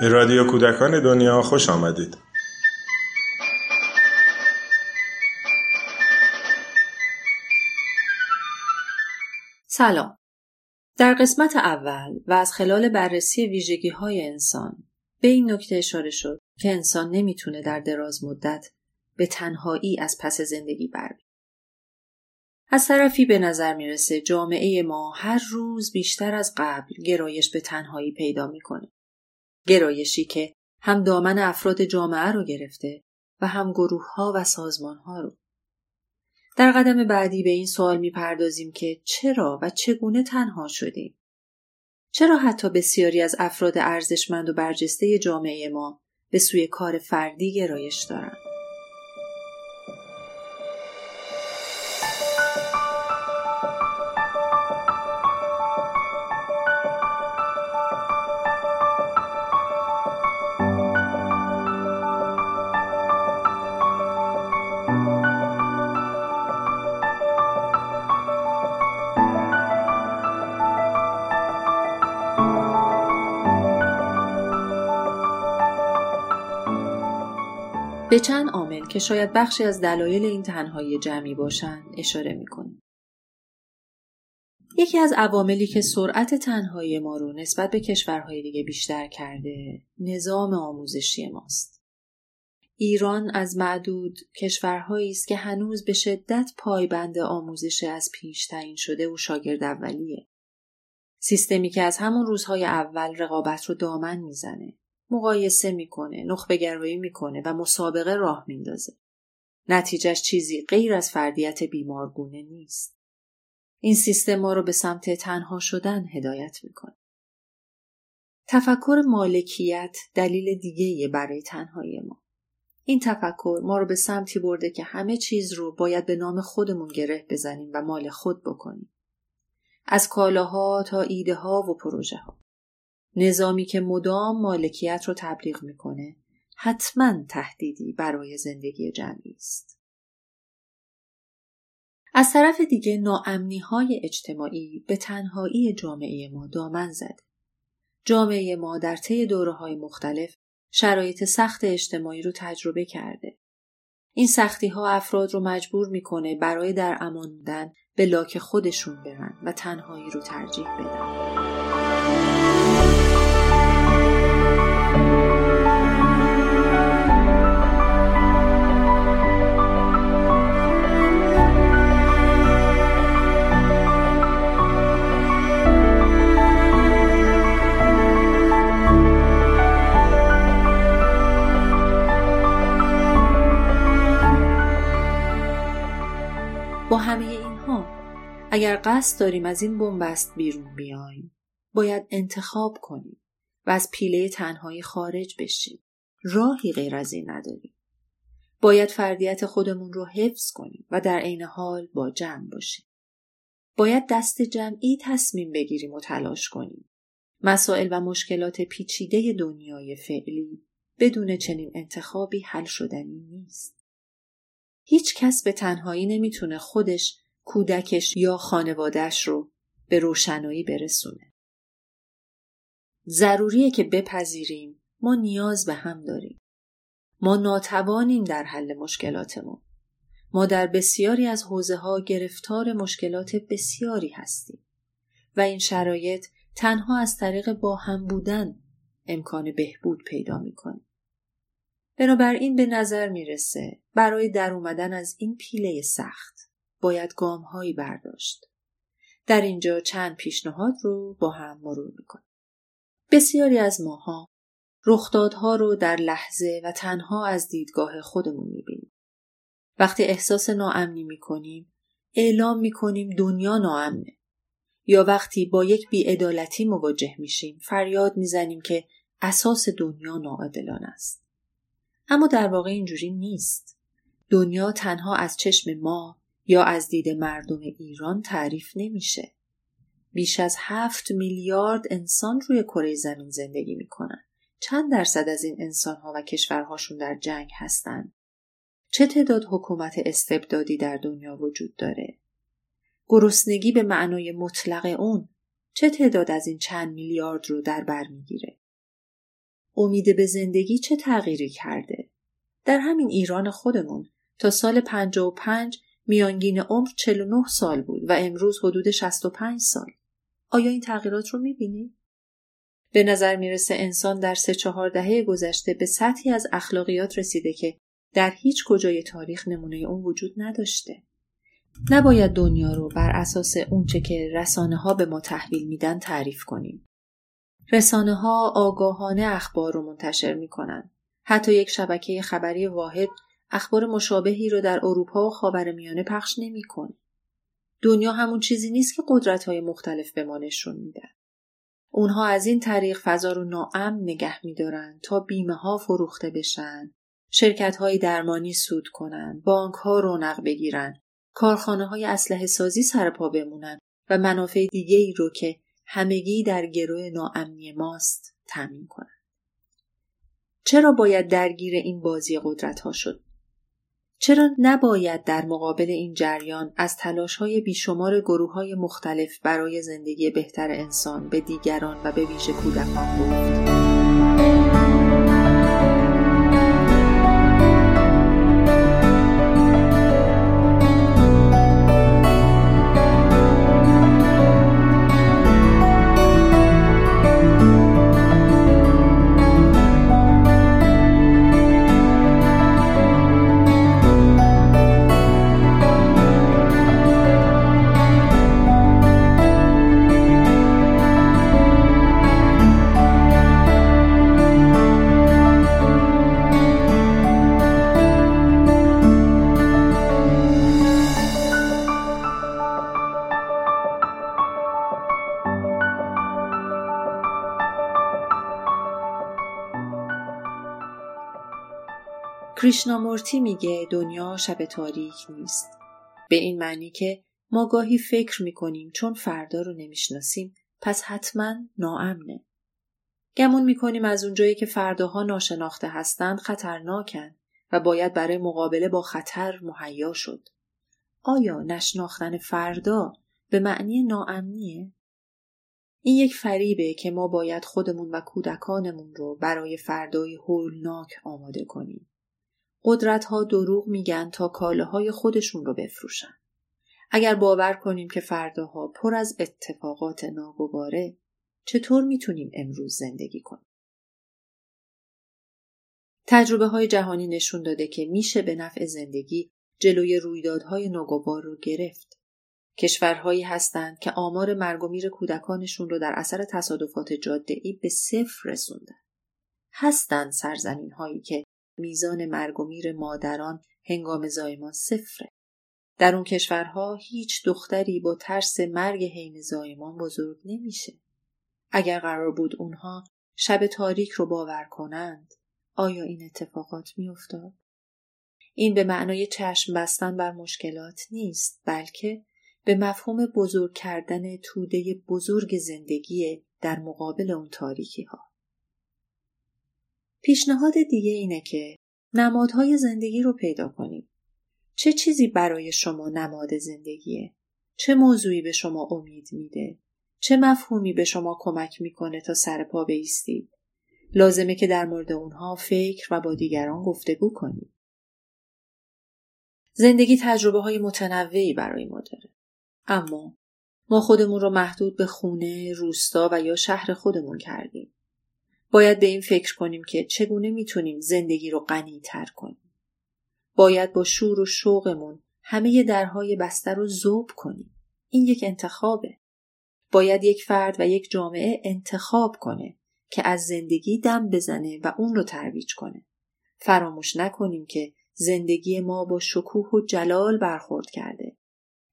به رادیو کودکان دنیا خوش آمدید. سلام. در قسمت اول و از خلال بررسی ویژگی های انسان به این نکته اشاره شد که انسان نمی‌تونه در دراز مدت به تنهایی از پس زندگی بر از طرفی به نظر می‌رسه جامعه ما هر روز بیشتر از قبل گرایش به تنهایی پیدا می‌کنه. گرایشی که هم دامن افراد جامعه رو گرفته و هم گروه ها و سازمان ها رو. در قدم بعدی به این سوال می‌پردازیم که چرا و چگونه تنها شدیم؟ چرا حتی بسیاری از افراد ارزشمند و برجسته جامعه ما به سوی کار فردی گرایش دارند؟ به چند عامل که شاید بخشی از دلایل این تنهایی جمعی باشند اشاره می‌کنیم. یکی از عواملی که سرعت تنهایی ما رو نسبت به کشورهای دیگه بیشتر کرده نظام آموزشی ماست. ایران از معدود کشورهایی است که هنوز به شدت پایبند آموزش از پیش تعیین شده و شاگرد اولیه. سیستمی که از همون روزهای اول رقابت رو دامن می‌زنه مقایسه می‌کنه، نخبه گرایی می‌کنه و مسابقه راه میندازه. نتیجهش چیزی غیر از فردیت بیمارگونه نیست. این سیستم ما رو به سمت تنها شدن هدایت می‌کنه. تفکر مالکیت دلیل دیگه برای تنهایی ما. این تفکر ما رو به سمتی برده که همه چیز رو باید به نام خودمون گره بزنیم و مال خود بکنیم. از کالاها تا ایده ها و پروژه ها. نظامی که مدام مالکیت رو تبلیغ می‌کنه حتما تهدیدی برای زندگی جمعی است. از طرف دیگه ناامنی های اجتماعی به تنهایی جامعه ما دامن زده. جامعه ما در طی دوره های مختلف شرایط سخت اجتماعی رو تجربه کرده. این سختی ها افراد رو مجبور می‌کنه برای در امان بودن به لاک خودشون برن و تنهایی رو ترجیح بدن. با همه اینها اگر قصد داریم از این بنبست بیرون بیایم باید انتخاب کنیم و از پیله تنهایی خارج بشیم. راهی غیر از این نداریم. باید فردیت خودمون رو حفظ کنیم و در عین حال با جمع باشیم. باید دست جمعی تصمیم بگیریم و تلاش کنیم. مسائل و مشکلات پیچیده دنیای فعلی بدون چنین انتخابی حل شدنی نیست. هیچ کس به تنهایی نمی‌تونه خودش کودکش یا خانوادهش رو به روشنایی برسونه. ضروریه که بپذیریم ما نیاز به هم داریم. ما ناتوانیم در حل مشکلاتمون. ما در بسیاری از حوزه ها گرفتار مشکلات بسیاری هستیم و این شرایط تنها از طریق با هم بودن امکان بهبود پیدا می‌کنه. بنابراین به نظر می‌رسه برای در اومدن از این پیله سخت باید گام هایی برداشت. در اینجا چند پیشنهاد رو با هم مرور می‌کنیم. بسیاری از ماها رخدادها رو در لحظه و تنها از دیدگاه خودمون می‌بینیم. وقتی احساس ناامنی می‌کنیم اعلام می‌کنیم دنیا ناامنه. یا وقتی با یک بیعدالتی مواجه میشیم فریاد می‌زنیم که اساس دنیا ناعادلانه است. اما در واقع اینجوری نیست. دنیا تنها از چشم ما یا از دید مردم ایران تعریف نمیشه. بیش از هفت میلیارد انسان روی کره زمین زندگی می‌کنن. چند درصد از این انسانها و کشورهاشون در جنگ هستند؟ چه تعداد حکومت استبدادی در دنیا وجود داره؟ گرسنگی به معنای مطلق اون چه تعداد از این چند میلیارد رو در بر می‌گیره؟ امید به زندگی چه تغییری کرده؟ در همین ایران خودمون تا سال 55 میانگین عمر 49 سال بود و امروز حدود 65 سال. آیا این تغییرات رو می‌بینید؟ به نظر می‌رسه انسان در سه چهار دهه گذشته به سطحی از اخلاقیات رسیده که در هیچ کجای تاریخ نمونه اون وجود نداشته. نباید دنیا رو بر اساس اونچه که رسانه ها به ما تحویل میدن تعریف کنیم. رسانه ها آگاهانه اخبار رو منتشر می‌کنن. حتی یک شبکه خبری واحد اخبار مشابهی رو در اروپا و خاورمیانه پخش نمی‌کنه. دنیا همون چیزی نیست که قدرت های مختلف به ما نشون میدن. اونها از این طریق فضا رو ناامن نگه میدارن تا بیمه ها فروخته بشن، شرکت های درمانی سود کنن، بانک ها رونق بگیرن، کارخانه های اسلحه سازی سرپا بمونن و منافع دیگه ای رو که همگی در گروه ناامنی ماست تمین کنن. چرا باید درگیر این بازی قدرت ها شد؟ چرا نباید در مقابل این جریان از تلاش های بیشمار گروه های مختلف برای زندگی بهتر انسان به دیگران و به ویژه کودکان گفت؟ کریشنامورتی میگه دنیا شب تاریک نیست. به این معنی که ما گاهی فکر می‌کنیم چون فردا رو نمی‌شناسیم پس حتما ناامنه. گمون می‌کنیم از اونجایی که فرداها ناشناخته هستند خطرناکن و باید برای مقابله با خطر مهیا شد. آیا نشناختن فردا به معنی ناامنیه؟ این یک فریبه که ما باید خودمون و کودکانمون رو برای فردای هولناک آماده کنیم. قدرت ها دروغ میگن تا کالاهای خودشون رو بفروشن. اگر باور کنیم که فرداها پر از اتفاقات ناگواره چطور می‌تونیم امروز زندگی کنیم؟ تجربه های جهانی نشون داده که میشه به نفع زندگی جلوی رویدادهای ناگوار رو گرفت. کشورهایی هستند که آمار مرگ و میر کودکانشون رو در اثر تصادفات جاده ای به صفر رسوندن. هستند سرزمین هایی که میزان مرگ و میر مادران هنگام زایمان صفره. در اون کشورها هیچ دختری با ترس مرگ حین زایمان بزرگ نمیشه. اگر قرار بود اونها شب تاریک رو باور کنند، آیا این اتفاقات میافتاد؟ این به معنای چشم بستن بر مشکلات نیست، بلکه به مفهوم بزرگ کردن توده بزرگ زندگی در مقابل اون تاریکی ها. پیشنهاد دیگه اینه که نمادهای زندگی رو پیدا کنید. چه چیزی برای شما نماد زندگیه؟ چه موضوعی به شما امید میده؟ چه مفهومی به شما کمک می‌کنه تا سر پا بیستید؟ لازمه که در مورد اونها فکر و با دیگران گفتگو کنید. زندگی تجربه های متنوعی برای ما داره. اما ما خودمون رو محدود به خونه، روستا و یا شهر خودمون کردیم. باید به این فکر کنیم که چگونه می‌تونیم زندگی رو غنی تر کنیم. باید با شور و شوقمون همه درهای بسته رو زوب کنیم. این یک انتخابه. باید یک فرد و یک جامعه انتخاب کنه که از زندگی دم بزنه و اون رو ترویج کنه. فراموش نکنیم که زندگی ما با شکوه و جلال برخورد کرده.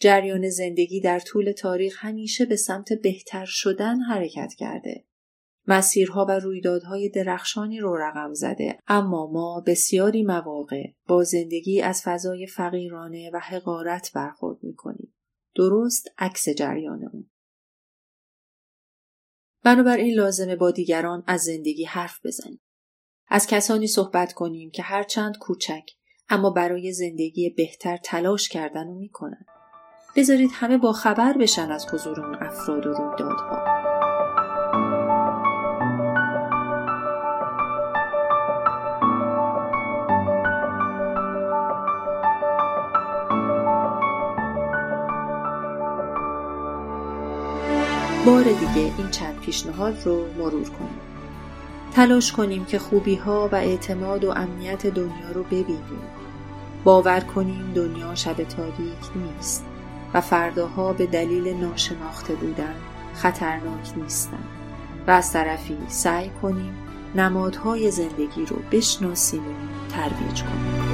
جریان زندگی در طول تاریخ همیشه به سمت بهتر شدن حرکت کرده. مسیرها و رویدادهای درخشانی رو رقم زده. اما ما بسیاری مواقع با زندگی از فضای فقیرانه و حقارت برخورد می‌کنیم. درست عکس جریان اون. بنابراین لازمه با دیگران از زندگی حرف بزنیم. از کسانی صحبت کنیم که هرچند کوچک اما برای زندگی بهتر تلاش کردن و می‌کنن. بذارید همه با خبر بشن از حضور اون افراد و رویدادها. بار دیگه این چند پیشنهاد رو مرور کنیم. تلاش کنیم که خوبی ها و اعتماد و امنیت دنیا رو ببینیم. باور کنیم دنیا شب تاریک نیست و فرداها به دلیل ناشناخته بودن خطرناک نیستند و از طرفی سعی کنیم نمادهای زندگی رو بشناسیم و ترویج کنیم.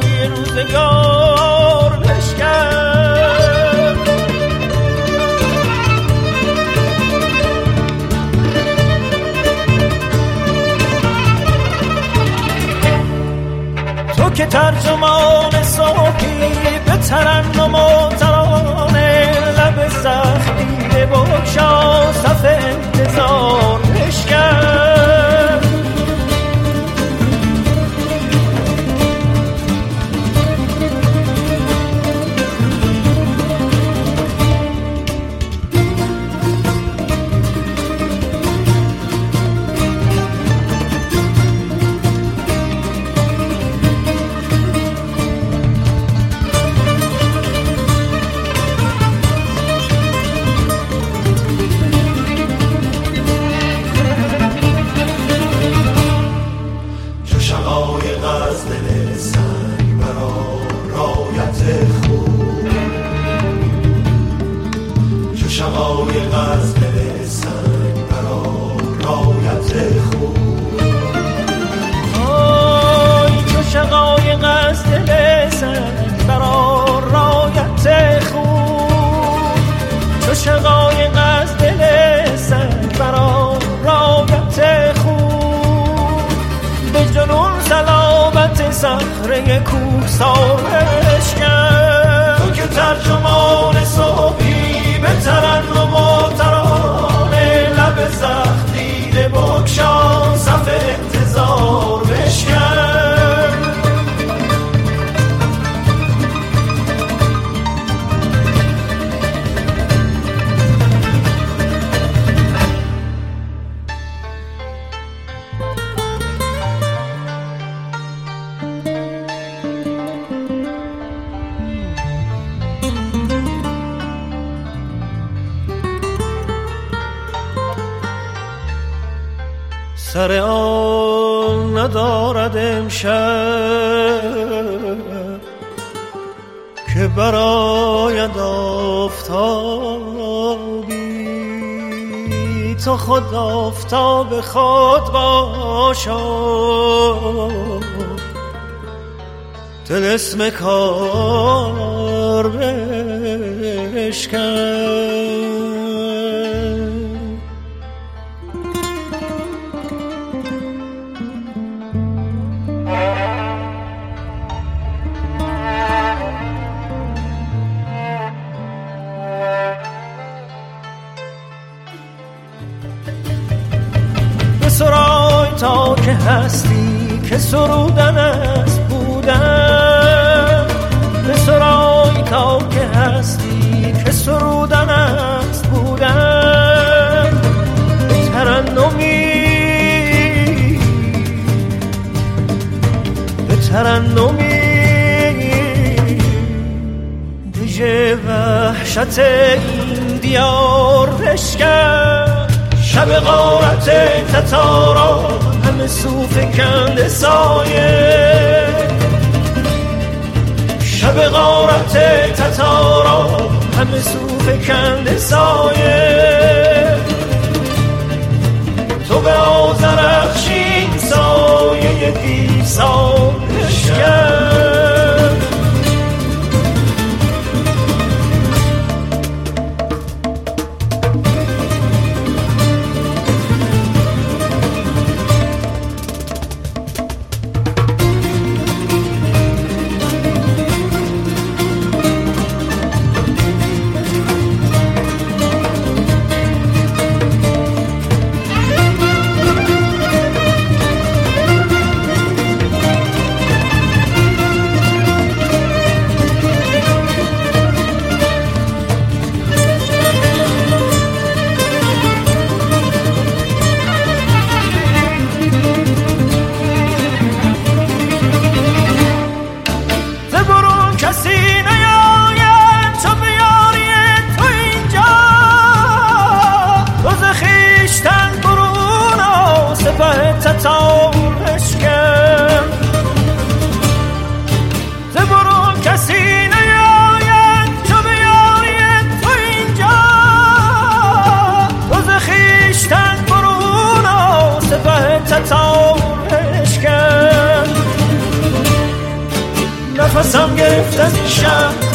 روزگار بشکن. تو که ترجمان صافی به ترنم صخره کوهسار بشکن تو که ترجمان صبحی به ترنم تو خود آفتاب خود باشد دل اسم کار بشکن. که هستی که سرودن است بودن. به سرای تا که هستی که سرودن است بودن. ترنمی به ترنمی. دیجه وحشت این دیار بشکن. شب غارت تتارا صوف کند سایه شب غارت تتارا همه صوف کند سایه تو به آزرخشین سایه دیسان نفسم شب.